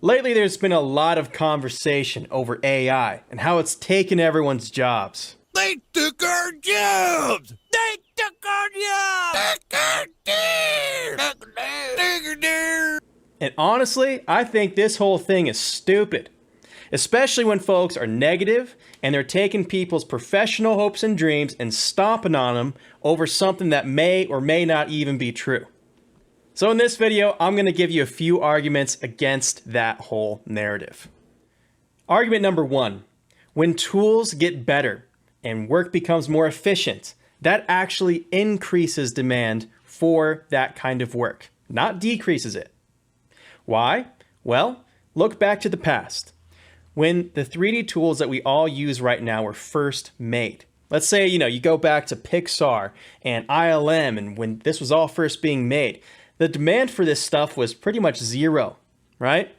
Lately, there's been a lot of conversation over AI and how it's taken everyone's jobs. They took our jobs! They took our jobs! Took our jobs! Took our And honestly, I think this whole thing is stupid. Especially when folks are negative and they're taking people's professional hopes and dreams and stomping on them over something that may or may not even be true. So in this video, I'm going to give you a few arguments against that whole narrative. Argument number one, when tools get better and work becomes more efficient, that actually increases demand for that kind of work, not decreases it. Why? Well, look back to the past. When the 3D tools that we all use right now were first made, let's say, you know, you go back to Pixar and ILM and when this was all first being made, the demand for this stuff was pretty much zero, right?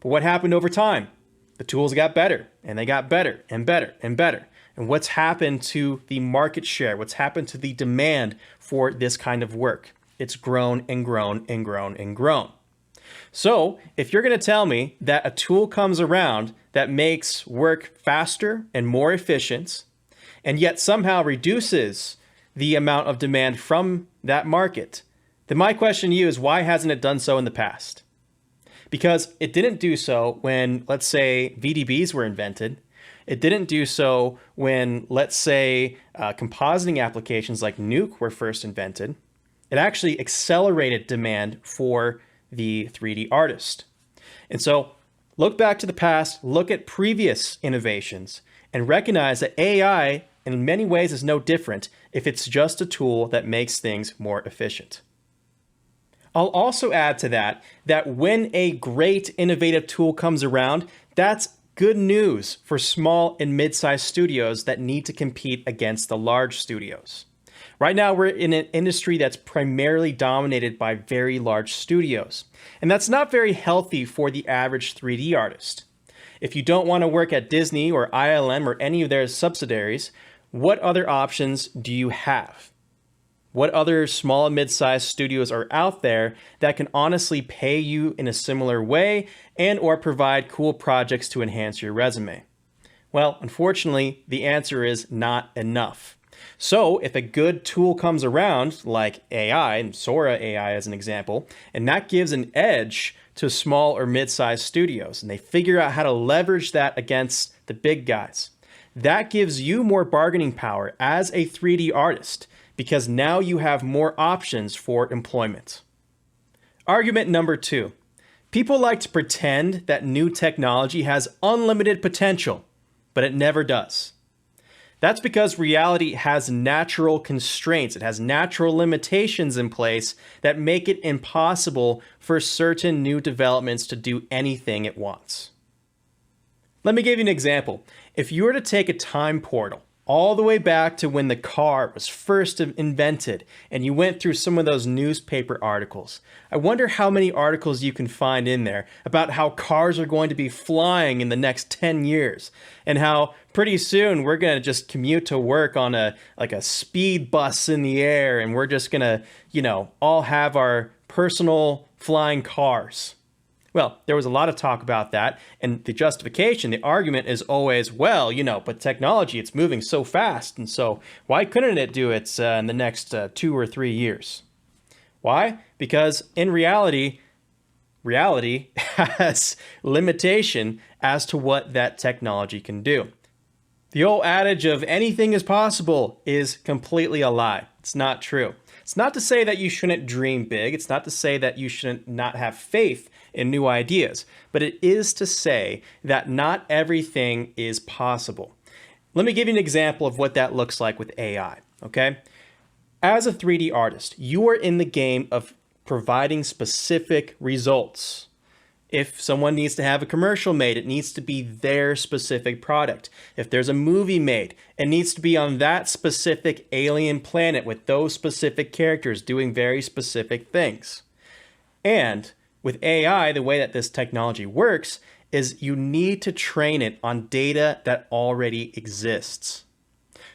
But what happened over time? The tools got better and they got better and better and better. And what's happened to the market share? What's happened to the demand for this kind of work? It's grown and grown and grown and grown. So, if you're going to tell me that a tool comes around that makes work faster and more efficient, and yet somehow reduces the amount of demand from that market, then my question to you is why hasn't it done so in the past? Because it didn't do so when, let's say, VDBs were invented. It didn't do so when, let's say, uh, compositing applications like Nuke were first invented. It actually accelerated demand for the 3D artist. And so look back to the past, look at previous innovations, and recognize that AI, in many ways, is no different if it's just a tool that makes things more efficient. I'll also add to that that when a great innovative tool comes around, that's good news for small and mid sized studios that need to compete against the large studios. Right now, we're in an industry that's primarily dominated by very large studios, and that's not very healthy for the average 3D artist. If you don't want to work at Disney or ILM or any of their subsidiaries, what other options do you have? What other small and mid-sized studios are out there that can honestly pay you in a similar way and or provide cool projects to enhance your resume? Well, unfortunately, the answer is not enough. So, if a good tool comes around, like AI, and Sora AI as an example, and that gives an edge to small or mid sized studios, and they figure out how to leverage that against the big guys, that gives you more bargaining power as a 3D artist because now you have more options for employment. Argument number two people like to pretend that new technology has unlimited potential, but it never does. That's because reality has natural constraints, it has natural limitations in place that make it impossible for certain new developments to do anything it wants. Let me give you an example. If you were to take a time portal all the way back to when the car was first invented and you went through some of those newspaper articles. I wonder how many articles you can find in there about how cars are going to be flying in the next 10 years and how pretty soon we're going to just commute to work on a like a speed bus in the air and we're just going to, you know, all have our personal flying cars. Well, there was a lot of talk about that, and the justification, the argument is always, well, you know, but technology, it's moving so fast, and so why couldn't it do it uh, in the next uh, two or three years? Why? Because in reality, reality has limitation as to what that technology can do. The old adage of anything is possible is completely a lie. It's not true. It's not to say that you shouldn't dream big. It's not to say that you shouldn't not have faith in new ideas, but it is to say that not everything is possible. Let me give you an example of what that looks like with AI, okay? As a 3D artist, you are in the game of providing specific results. If someone needs to have a commercial made, it needs to be their specific product. If there's a movie made, it needs to be on that specific alien planet with those specific characters doing very specific things. And with AI, the way that this technology works is you need to train it on data that already exists.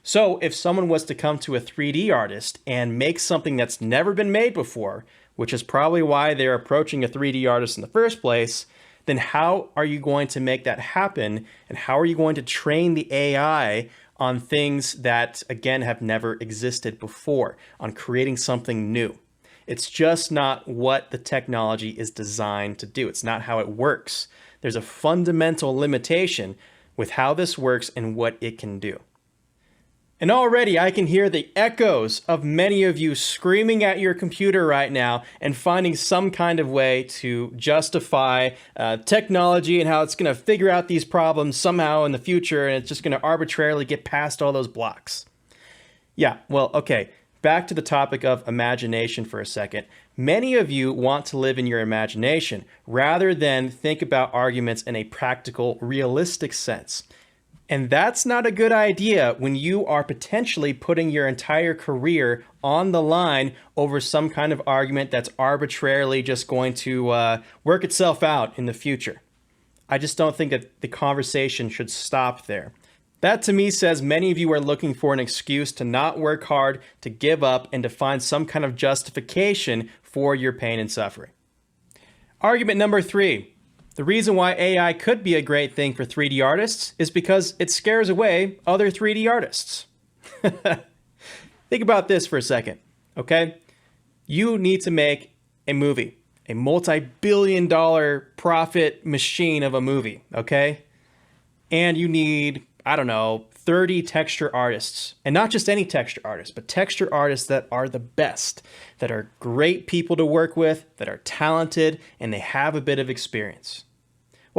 So if someone was to come to a 3D artist and make something that's never been made before, which is probably why they're approaching a 3D artist in the first place, then how are you going to make that happen? And how are you going to train the AI on things that, again, have never existed before, on creating something new? It's just not what the technology is designed to do. It's not how it works. There's a fundamental limitation with how this works and what it can do. And already I can hear the echoes of many of you screaming at your computer right now and finding some kind of way to justify uh, technology and how it's going to figure out these problems somehow in the future and it's just going to arbitrarily get past all those blocks. Yeah, well, okay. Back to the topic of imagination for a second. Many of you want to live in your imagination rather than think about arguments in a practical, realistic sense. And that's not a good idea when you are potentially putting your entire career on the line over some kind of argument that's arbitrarily just going to uh, work itself out in the future. I just don't think that the conversation should stop there. That to me says many of you are looking for an excuse to not work hard, to give up, and to find some kind of justification for your pain and suffering. Argument number three the reason why AI could be a great thing for 3D artists is because it scares away other 3D artists. Think about this for a second, okay? You need to make a movie, a multi billion dollar profit machine of a movie, okay? And you need, I don't know, 30 texture artists. And not just any texture artists, but texture artists that are the best, that are great people to work with, that are talented, and they have a bit of experience.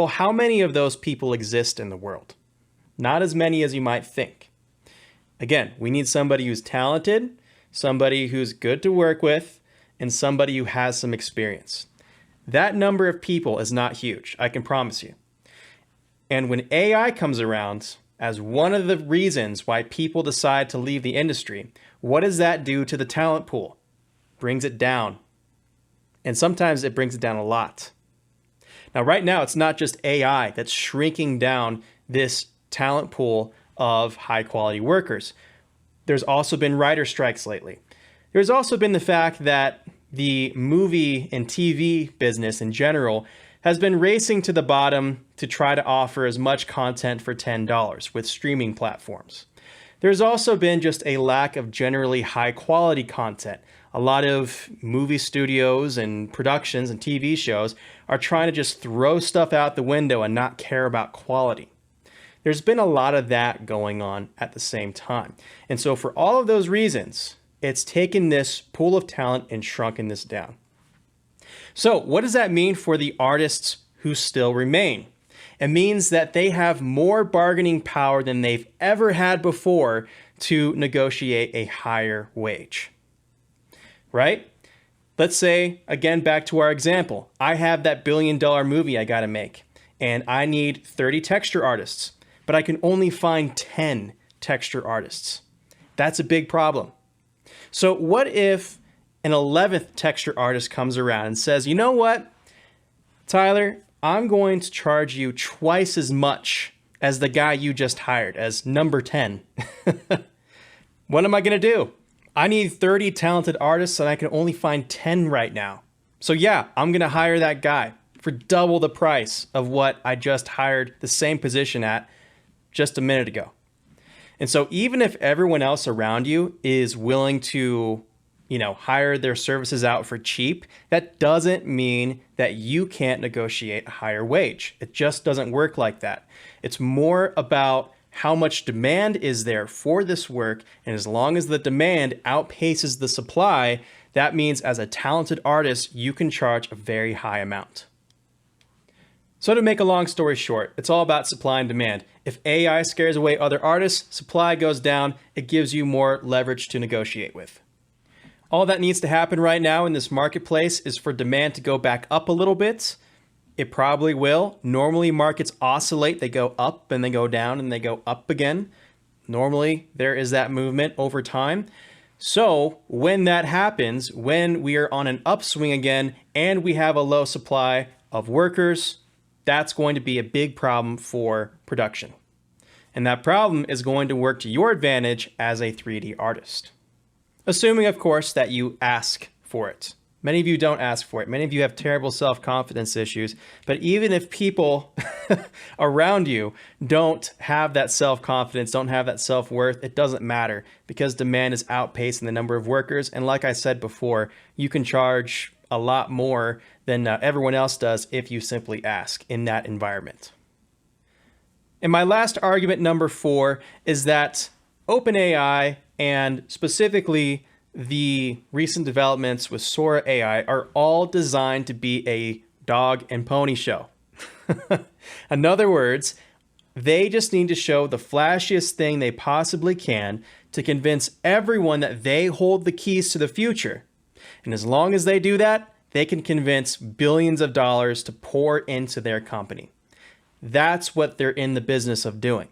Well, how many of those people exist in the world? Not as many as you might think. Again, we need somebody who's talented, somebody who's good to work with, and somebody who has some experience. That number of people is not huge, I can promise you. And when AI comes around as one of the reasons why people decide to leave the industry, what does that do to the talent pool? Brings it down. And sometimes it brings it down a lot. Now, right now, it's not just AI that's shrinking down this talent pool of high quality workers. There's also been writer strikes lately. There's also been the fact that the movie and TV business in general has been racing to the bottom to try to offer as much content for $10 with streaming platforms. There's also been just a lack of generally high quality content. A lot of movie studios and productions and TV shows are trying to just throw stuff out the window and not care about quality. There's been a lot of that going on at the same time. And so, for all of those reasons, it's taken this pool of talent and shrunken this down. So, what does that mean for the artists who still remain? It means that they have more bargaining power than they've ever had before to negotiate a higher wage. Right? Let's say, again, back to our example, I have that billion dollar movie I gotta make, and I need 30 texture artists, but I can only find 10 texture artists. That's a big problem. So, what if an 11th texture artist comes around and says, you know what, Tyler, I'm going to charge you twice as much as the guy you just hired, as number 10. what am I going to do? I need 30 talented artists and I can only find 10 right now. So, yeah, I'm going to hire that guy for double the price of what I just hired the same position at just a minute ago. And so, even if everyone else around you is willing to you know, hire their services out for cheap, that doesn't mean that you can't negotiate a higher wage. It just doesn't work like that. It's more about how much demand is there for this work. And as long as the demand outpaces the supply, that means as a talented artist, you can charge a very high amount. So, to make a long story short, it's all about supply and demand. If AI scares away other artists, supply goes down, it gives you more leverage to negotiate with. All that needs to happen right now in this marketplace is for demand to go back up a little bit. It probably will. Normally, markets oscillate, they go up and they go down and they go up again. Normally, there is that movement over time. So, when that happens, when we are on an upswing again and we have a low supply of workers, that's going to be a big problem for production. And that problem is going to work to your advantage as a 3D artist assuming, of course, that you ask for it. Many of you don't ask for it. Many of you have terrible self confidence issues. But even if people around you don't have that self confidence, don't have that self worth, it doesn't matter because demand is outpacing the number of workers. And like I said before, you can charge a lot more than uh, everyone else does if you simply ask in that environment. And my last argument, number four, is that OpenAI and specifically the recent developments with Sora AI are all designed to be a dog and pony show. In other words, they just need to show the flashiest thing they possibly can to convince everyone that they hold the keys to the future. And as long as they do that, they can convince billions of dollars to pour into their company. That's what they're in the business of doing.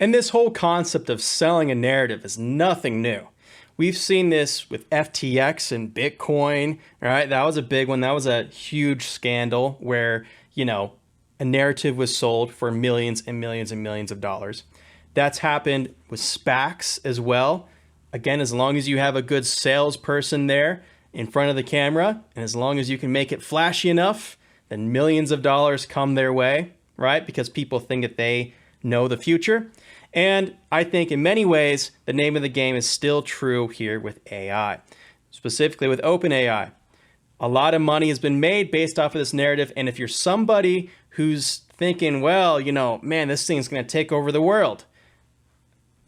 And this whole concept of selling a narrative is nothing new. We've seen this with FTX and Bitcoin, right? That was a big one. That was a huge scandal where, you know, a narrative was sold for millions and millions and millions of dollars. That's happened with SPACs as well. Again, as long as you have a good salesperson there in front of the camera, and as long as you can make it flashy enough, then millions of dollars come their way, right? Because people think that they know the future. And I think in many ways, the name of the game is still true here with AI, specifically with OpenAI. A lot of money has been made based off of this narrative. And if you're somebody who's thinking, well, you know, man, this thing's going to take over the world,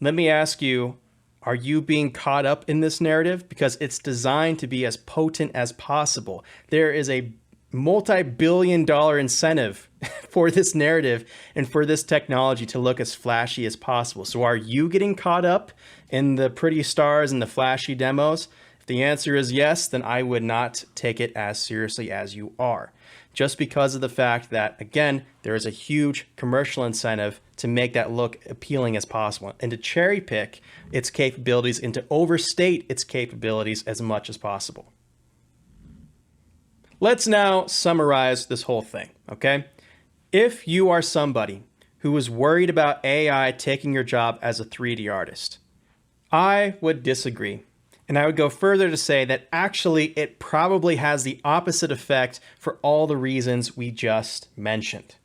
let me ask you, are you being caught up in this narrative? Because it's designed to be as potent as possible. There is a multi billion dollar incentive for this narrative and for this technology to look as flashy as possible. So, are you getting caught up in the pretty stars and the flashy demos? If the answer is yes, then I would not take it as seriously as you are. Just because of the fact that, again, there is a huge commercial incentive to make that look appealing as possible and to cherry pick its capabilities and to overstate its capabilities as much as possible. Let's now summarize this whole thing, okay? If you are somebody who is worried about AI taking your job as a 3D artist, I would disagree. And I would go further to say that actually it probably has the opposite effect for all the reasons we just mentioned.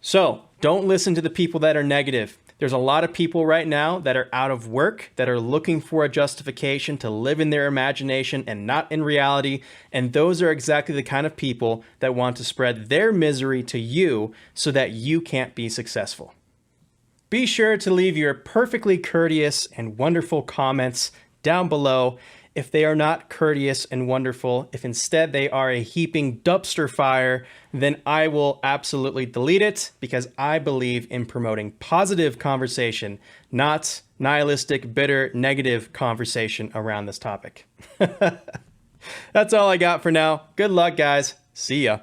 So don't listen to the people that are negative. There's a lot of people right now that are out of work, that are looking for a justification to live in their imagination and not in reality. And those are exactly the kind of people that want to spread their misery to you so that you can't be successful. Be sure to leave your perfectly courteous and wonderful comments down below if they are not courteous and wonderful, if instead they are a heaping dumpster fire, then I will absolutely delete it because I believe in promoting positive conversation, not nihilistic, bitter, negative conversation around this topic. That's all I got for now. Good luck, guys. See ya.